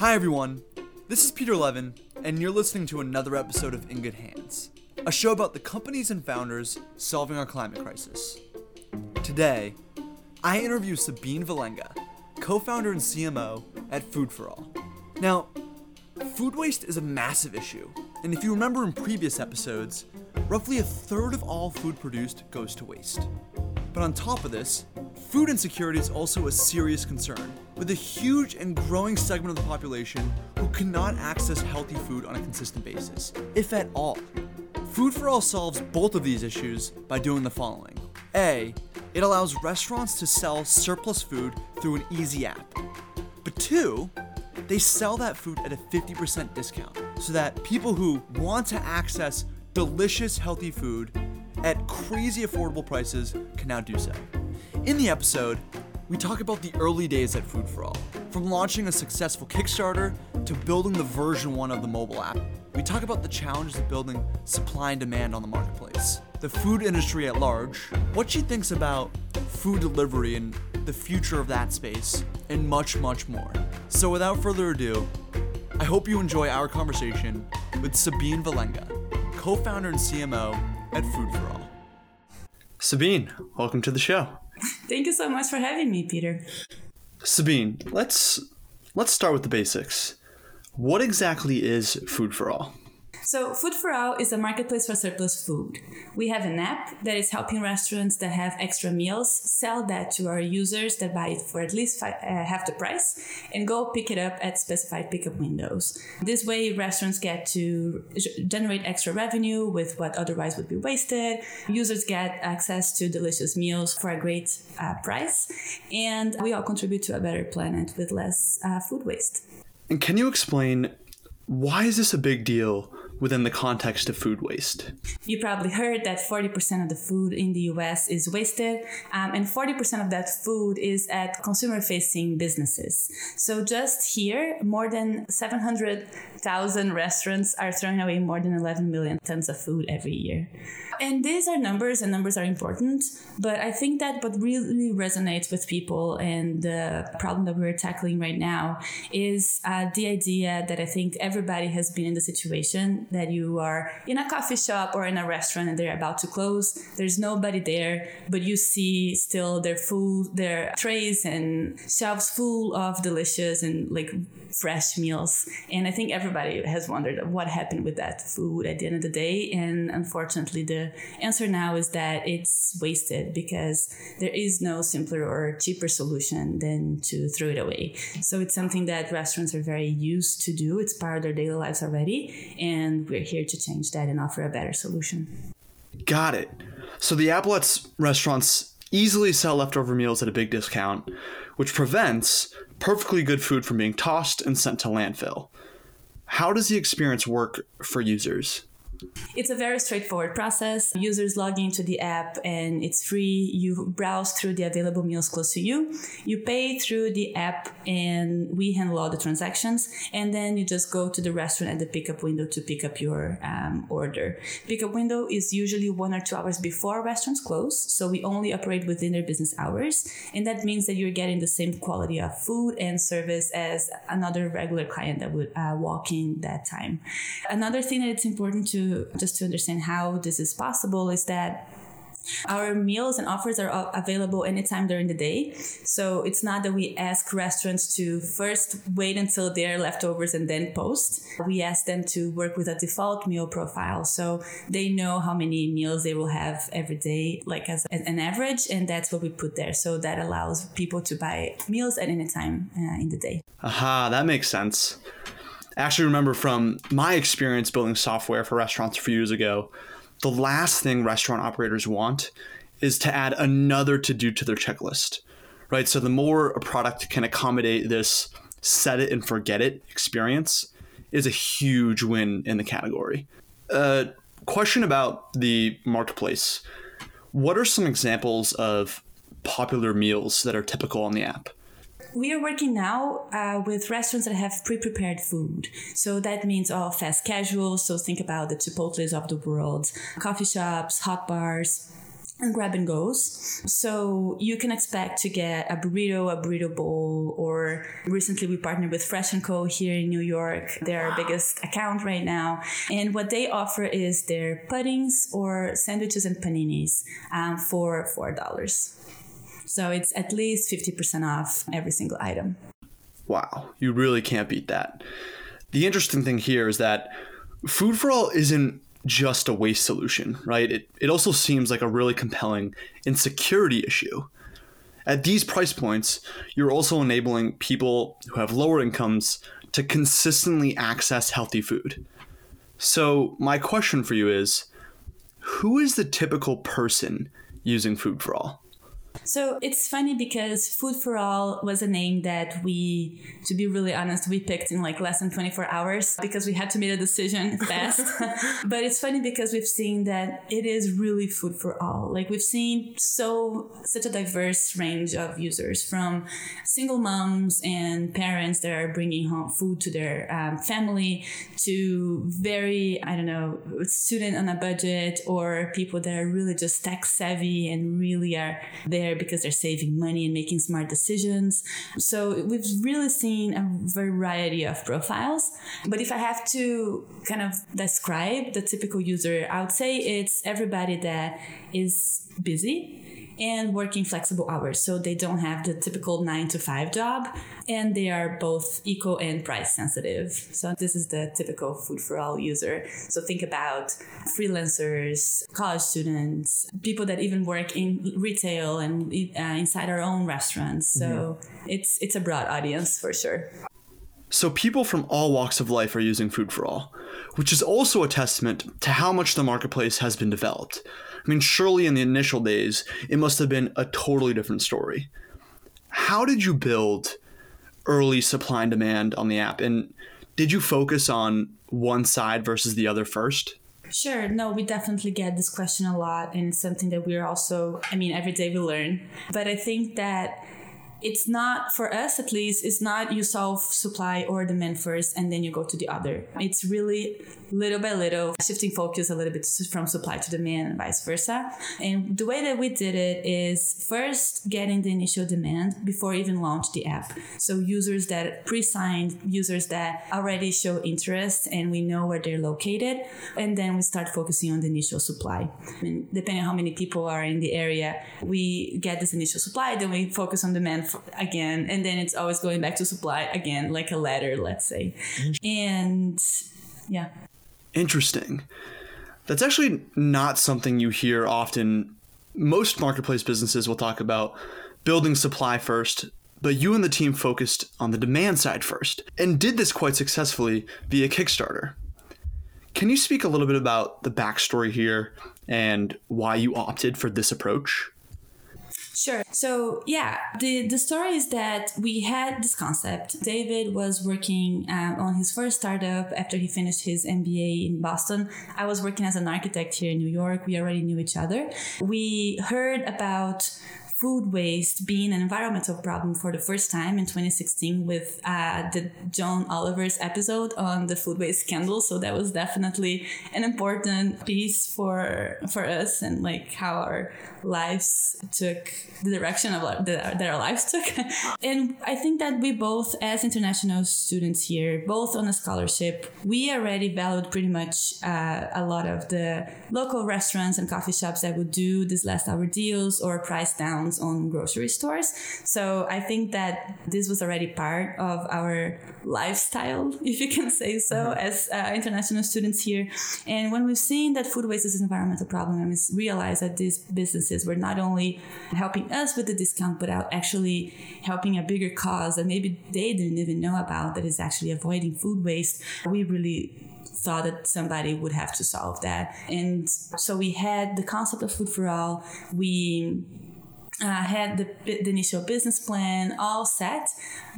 Hi, everyone. This is Peter Levin, and you're listening to another episode of In Good Hands, a show about the companies and founders solving our climate crisis. Today, I interview Sabine Valenga, co founder and CMO at Food for All. Now, food waste is a massive issue, and if you remember in previous episodes, roughly a third of all food produced goes to waste. But on top of this, food insecurity is also a serious concern, with a huge and growing segment of the population who cannot access healthy food on a consistent basis, if at all. Food for All solves both of these issues by doing the following A, it allows restaurants to sell surplus food through an easy app. But two, they sell that food at a 50% discount so that people who want to access delicious, healthy food at crazy affordable prices can now do so. In the episode, we talk about the early days at Food for All, from launching a successful Kickstarter to building the version 1 of the mobile app. We talk about the challenges of building supply and demand on the marketplace, the food industry at large, what she thinks about food delivery and the future of that space, and much, much more. So without further ado, I hope you enjoy our conversation with Sabine Valenga, co founder and CMO at Food for All. Sabine, welcome to the show. Thank you so much for having me, Peter. Sabine, let's let's start with the basics. What exactly is Food for All? So, Food for All is a marketplace for surplus food. We have an app that is helping restaurants that have extra meals sell that to our users that buy it for at least five, uh, half the price and go pick it up at specified pickup windows. This way, restaurants get to generate extra revenue with what otherwise would be wasted. Users get access to delicious meals for a great uh, price, and we all contribute to a better planet with less uh, food waste. And can you explain why is this a big deal within the context of food waste. You probably heard that 40% of the food in the US is wasted, um, and 40% of that food is at consumer facing businesses. So just here, more than 700,000 restaurants are throwing away more than 11 million tons of food every year. And these are numbers, and numbers are important, but I think that what really resonates with people and the problem that we're tackling right now is uh, the idea that I think everybody has been in the situation that you are in a coffee shop or in a restaurant and they're about to close. There's nobody there, but you see still their food, their trays and shelves full of delicious and like fresh meals. And I think everybody has wondered what happened with that food at the end of the day. And unfortunately, the answer now is that it's wasted because there is no simpler or cheaper solution than to throw it away. So it's something that restaurants are very used to do. It's part of their daily lives already. And we're here to change that and offer a better solution. Got it. So the Applets restaurants easily sell leftover meals at a big discount, which prevents perfectly good food from being tossed and sent to landfill. How does the experience work for users? It's a very straightforward process. Users log into the app and it's free. You browse through the available meals close to you. You pay through the app and we handle all the transactions. And then you just go to the restaurant at the pickup window to pick up your um, order. Pickup window is usually one or two hours before restaurants close. So we only operate within their business hours. And that means that you're getting the same quality of food and service as another regular client that would uh, walk in that time. Another thing that it's important to just to understand how this is possible is that our meals and offers are available anytime during the day. So it's not that we ask restaurants to first wait until they're leftovers and then post. We ask them to work with a default meal profile. So they know how many meals they will have every day, like as an average. And that's what we put there. So that allows people to buy meals at any time uh, in the day. Aha, that makes sense actually remember from my experience building software for restaurants a few years ago, the last thing restaurant operators want is to add another to do to their checklist, right? So the more a product can accommodate this set it and forget it experience is a huge win in the category. Uh, question about the marketplace. What are some examples of popular meals that are typical on the app? We are working now uh, with restaurants that have pre-prepared food. So that means all fast casual. So think about the Chipotle's of the world, coffee shops, hot bars, and grab and goes. So you can expect to get a burrito, a burrito bowl, or recently we partnered with Fresh and Co. here in New York. They're our biggest account right now. And what they offer is their puddings or sandwiches and paninis um, for $4. So it's at least 50% off every single item. Wow, you really can't beat that. The interesting thing here is that Food for All isn't just a waste solution, right? It, it also seems like a really compelling insecurity issue. At these price points, you're also enabling people who have lower incomes to consistently access healthy food. So, my question for you is who is the typical person using Food for All? So it's funny because Food for All was a name that we, to be really honest, we picked in like less than 24 hours because we had to make a decision fast. but it's funny because we've seen that it is really food for all. Like we've seen so, such a diverse range of users from single moms and parents that are bringing home food to their um, family to very, I don't know, student on a budget or people that are really just tech savvy and really are there because they're saving money and making smart decisions. So we've really seen a variety of profiles. But if I have to kind of describe the typical user, I would say it's everybody that is busy and working flexible hours. So they don't have the typical nine to five job and they are both eco and price sensitive. So this is the typical food for all user. So think about freelancers, college students, people that even work in retail and uh, inside our own restaurants. So mm-hmm. it's it's a broad audience for sure. So people from all walks of life are using Food for All, which is also a testament to how much the marketplace has been developed. I mean, surely in the initial days, it must have been a totally different story. How did you build early supply and demand on the app? And did you focus on one side versus the other first? Sure. No, we definitely get this question a lot. And it's something that we're also, I mean, every day we learn. But I think that it's not for us at least it's not you solve supply or demand first and then you go to the other. It's really little by little shifting focus a little bit from supply to demand and vice versa. And the way that we did it is first getting the initial demand before even launch the app. So users that pre-signed users that already show interest and we know where they're located and then we start focusing on the initial supply. Mean, depending on how many people are in the area we get this initial supply then we focus on demand again and then it's always going back to supply again like a ladder let's say. And yeah. Interesting. That's actually not something you hear often. Most marketplace businesses will talk about building supply first but you and the team focused on the demand side first and did this quite successfully via kickstarter. Can you speak a little bit about the backstory here and why you opted for this approach Sure. So yeah, the the story is that we had this concept. David was working um, on his first startup after he finished his MBA in Boston. I was working as an architect here in New York. We already knew each other. We heard about food waste being an environmental problem for the first time in 2016 with uh, the John Oliver's episode on the food waste scandal. So that was definitely an important piece for for us and like how our lives took the direction of our, that our lives took. and I think that we both, as international students here, both on a scholarship, we already valued pretty much uh, a lot of the local restaurants and coffee shops that would do these last hour deals or price downs on grocery stores. So I think that this was already part of our lifestyle, if you can say so, mm-hmm. as uh, international students here. And when we've seen that food waste is an environmental problem, and we realize that these businesses were not only helping us with the discount, but actually helping a bigger cause that maybe they didn't even know about that is actually avoiding food waste. We really thought that somebody would have to solve that. And so we had the concept of food for all. We uh, had the, the initial business plan all set,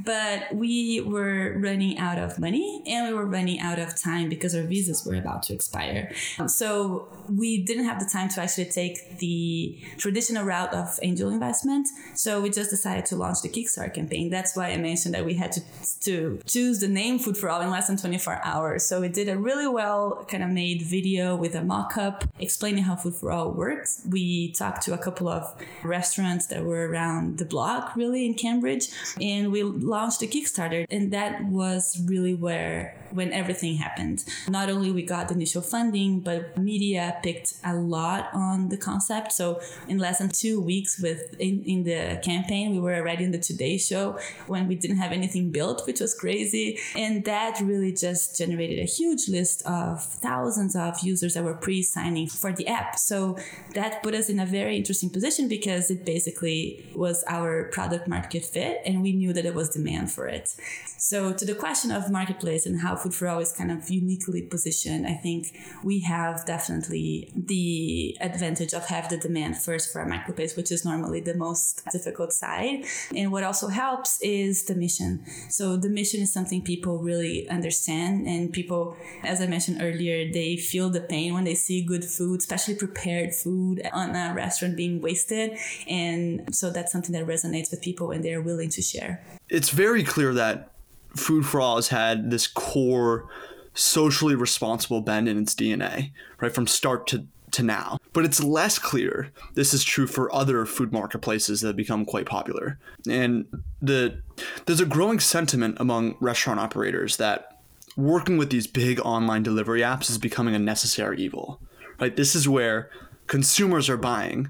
but we were running out of money and we were running out of time because our visas were about to expire. Um, so we didn't have the time to actually take the traditional route of angel investment. So we just decided to launch the Kickstarter campaign. That's why I mentioned that we had to, to choose the name Food for All in less than 24 hours. So we did a really well kind of made video with a mock up explaining how Food for All works. We talked to a couple of restaurants that were around the block, really in Cambridge, and we launched a Kickstarter. And that was really where when everything happened. Not only we got the initial funding, but media picked a lot on the concept. So in less than two weeks with in, in the campaign, we were already in the Today Show when we didn't have anything built, which was crazy. And that really just generated a huge list of thousands of users that were pre-signing for the app. So that put us in a very interesting position because it basically was our product market fit and we knew that there was demand for it. So to the question of marketplace and how Food for All is kind of uniquely positioned, I think we have definitely the advantage of have the demand first for our marketplace, which is normally the most difficult side. And what also helps is the mission. So the mission is something people really understand and people, as I mentioned earlier, they feel the pain when they see good food, especially prepared food on a restaurant being wasted. And so that's something that resonates with people and they're willing to share. It's very clear that Food for All has had this core socially responsible bend in its DNA, right, from start to, to now. But it's less clear this is true for other food marketplaces that have become quite popular. And the there's a growing sentiment among restaurant operators that working with these big online delivery apps is becoming a necessary evil. Right? This is where consumers are buying,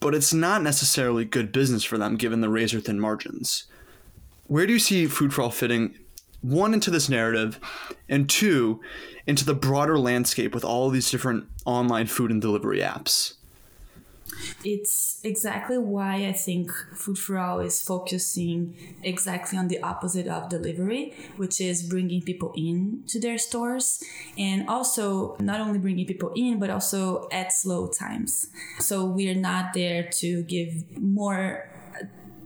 but it's not necessarily good business for them given the razor thin margins where do you see Food for All fitting one into this narrative and two into the broader landscape with all these different online food and delivery apps it's exactly why I think Food for All is focusing exactly on the opposite of delivery, which is bringing people in to their stores and also not only bringing people in, but also at slow times. So we are not there to give more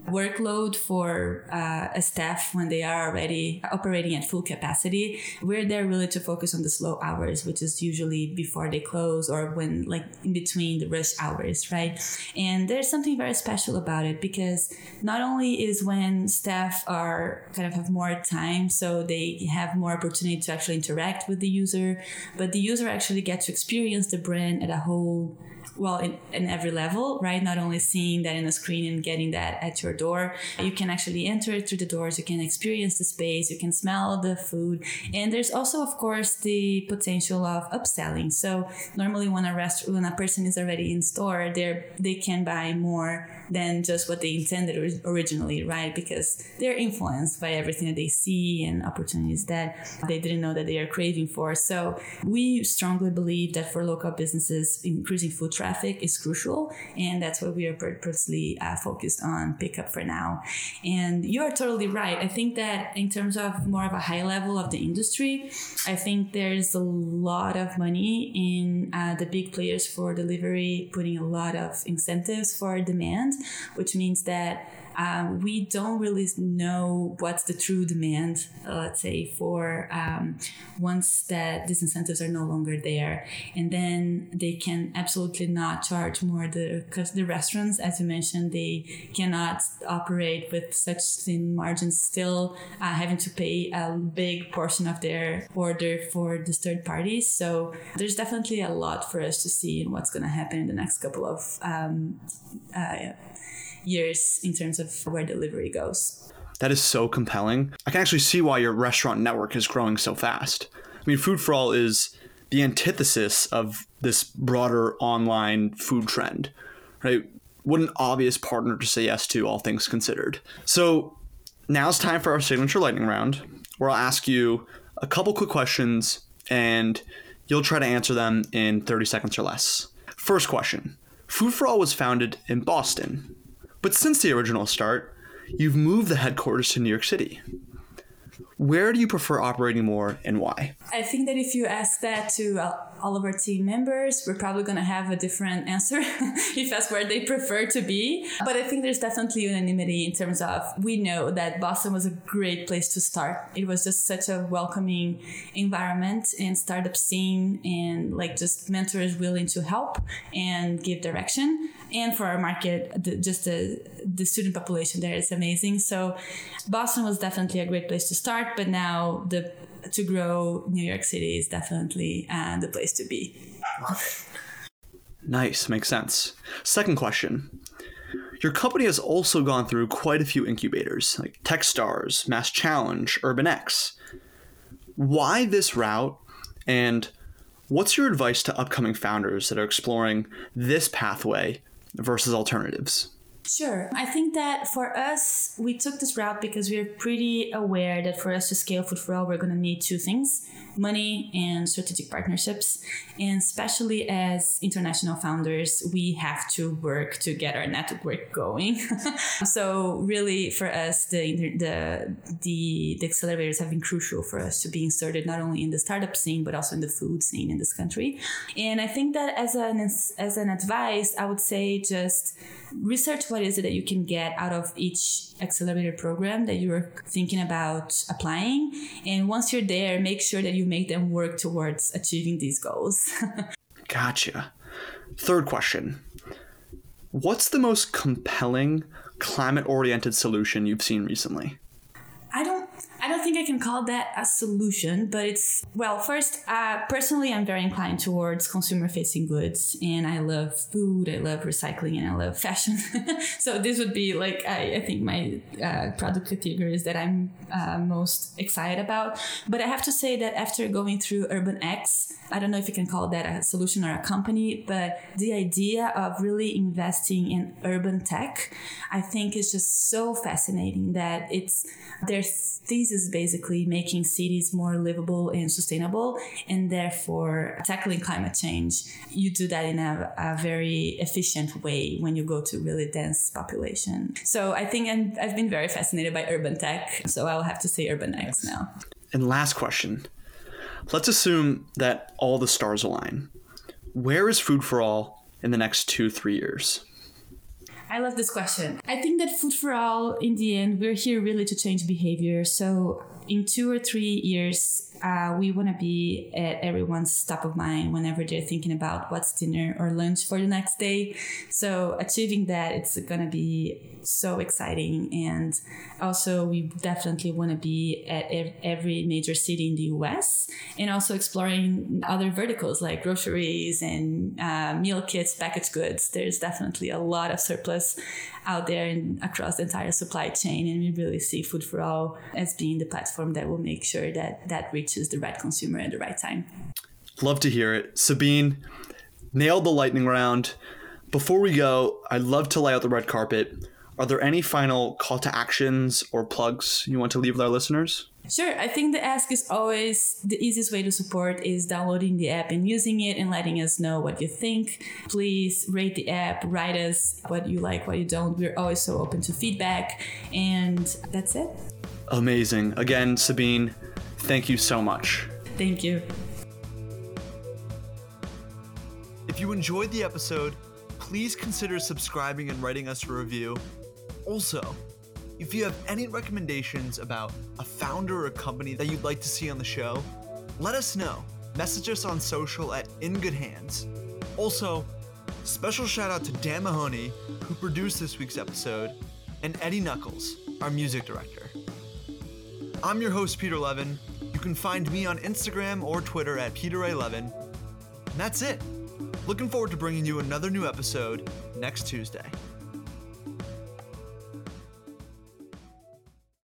workload for uh, a staff when they are already operating at full capacity. We're there really to focus on the slow hours, which is usually before they close or when like in between the rush hours, right? And there's something very special about it because not only is when staff are kind of have more time, so they have more opportunity to actually interact with the user, but the user actually gets to experience the brand at a whole well in, in every level right? Not only seeing that in the screen and getting that at your door. You can actually enter it through the doors. You can experience the space. You can smell the food. And there's also of course the potential of upselling. So normally when a restaurant when a person is already in store they they can buy more than just what they intended originally right? Because they're influenced by everything that they see and opportunities that they didn't know that they are craving for. So we strongly believe that for local businesses increasing food traffic is crucial, and that's what we are purposely uh, focused on pickup for now. And you are totally right. I think that in terms of more of a high level of the industry, I think there's a lot of money in uh, the big players for delivery putting a lot of incentives for demand, which means that um, we don't really know what's the true demand, uh, let's say, for um, once that these incentives are no longer there. And then they can absolutely not charge more the because the restaurants, as you mentioned, they cannot operate with such thin margins, still uh, having to pay a big portion of their order for this third parties. So there's definitely a lot for us to see in what's going to happen in the next couple of um, uh, years in terms of where delivery goes. That is so compelling. I can actually see why your restaurant network is growing so fast. I mean, Food for All is the antithesis of this broader online food trend, right? What an obvious partner to say yes to, all things considered. So now it's time for our signature lightning round, where I'll ask you a couple quick questions and you'll try to answer them in 30 seconds or less. First question Food for All was founded in Boston. But since the original start, you've moved the headquarters to New York City. Where do you prefer operating more and why? I think that if you ask that to all of our team members, we're probably going to have a different answer if that's where they prefer to be. But I think there's definitely unanimity in terms of we know that Boston was a great place to start. It was just such a welcoming environment and startup scene and like just mentors willing to help and give direction and for our market, the, just the the student population there is amazing. So Boston was definitely a great place to start, but now the to grow, New York City is definitely uh, the place to be. Nice, makes sense. Second question. Your company has also gone through quite a few incubators, like Techstars, Mass Challenge, Urban X. Why this route? And what's your advice to upcoming founders that are exploring this pathway versus alternatives? Sure. I think that for us, we took this route because we are pretty aware that for us to scale Food for All, we're going to need two things money and strategic partnerships. And especially as international founders, we have to work to get our network going. so really for us, the, the, the, the accelerators have been crucial for us to be inserted not only in the startup scene, but also in the food scene in this country. And I think that as an, as an advice, I would say just research what is it that you can get out of each accelerator program that you're thinking about applying. And once you're there, make sure that you make them work towards achieving these goals. gotcha. Third question What's the most compelling climate oriented solution you've seen recently? I don't don't think I can call that a solution, but it's well. First, uh, personally, I'm very inclined towards consumer-facing goods, and I love food, I love recycling, and I love fashion. so this would be like I, I think my uh, product categories that I'm uh, most excited about. But I have to say that after going through Urban X, I don't know if you can call that a solution or a company, but the idea of really investing in urban tech, I think is just so fascinating that it's their these is basically making cities more livable and sustainable, and therefore tackling climate change. You do that in a, a very efficient way when you go to really dense population. So I think i I've been very fascinated by urban tech. So I'll have to say Urban X now. And last question. Let's assume that all the stars align. Where is Food for All in the next two, three years? I love this question. I think that Food for All, in the end, we're here really to change behavior. So in two or three years, uh, we want to be at everyone's top of mind whenever they're thinking about what's dinner or lunch for the next day. So achieving that, it's going to be so exciting. And also, we definitely want to be at every major city in the US and also exploring other verticals like groceries and uh, meal kits, packaged goods. There's definitely a lot of surplus out there and across the entire supply chain. And we really see Food for All as being the platform that will make sure that that reaches the right consumer at the right time. Love to hear it. Sabine, nailed the lightning round. Before we go, I'd love to lay out the red carpet. Are there any final call to actions or plugs you want to leave with our listeners? Sure. I think the ask is always the easiest way to support is downloading the app and using it and letting us know what you think. Please rate the app, write us what you like, what you don't. We're always so open to feedback. And that's it. Amazing. Again, Sabine, thank you so much. Thank you. If you enjoyed the episode, please consider subscribing and writing us a review. Also, if you have any recommendations about a founder or company that you'd like to see on the show, let us know. Message us on social at In Good Hands. Also, special shout out to Dan Mahoney, who produced this week's episode, and Eddie Knuckles, our music director. I'm your host, Peter Levin. You can find me on Instagram or Twitter at Peter11. And that's it. Looking forward to bringing you another new episode next Tuesday.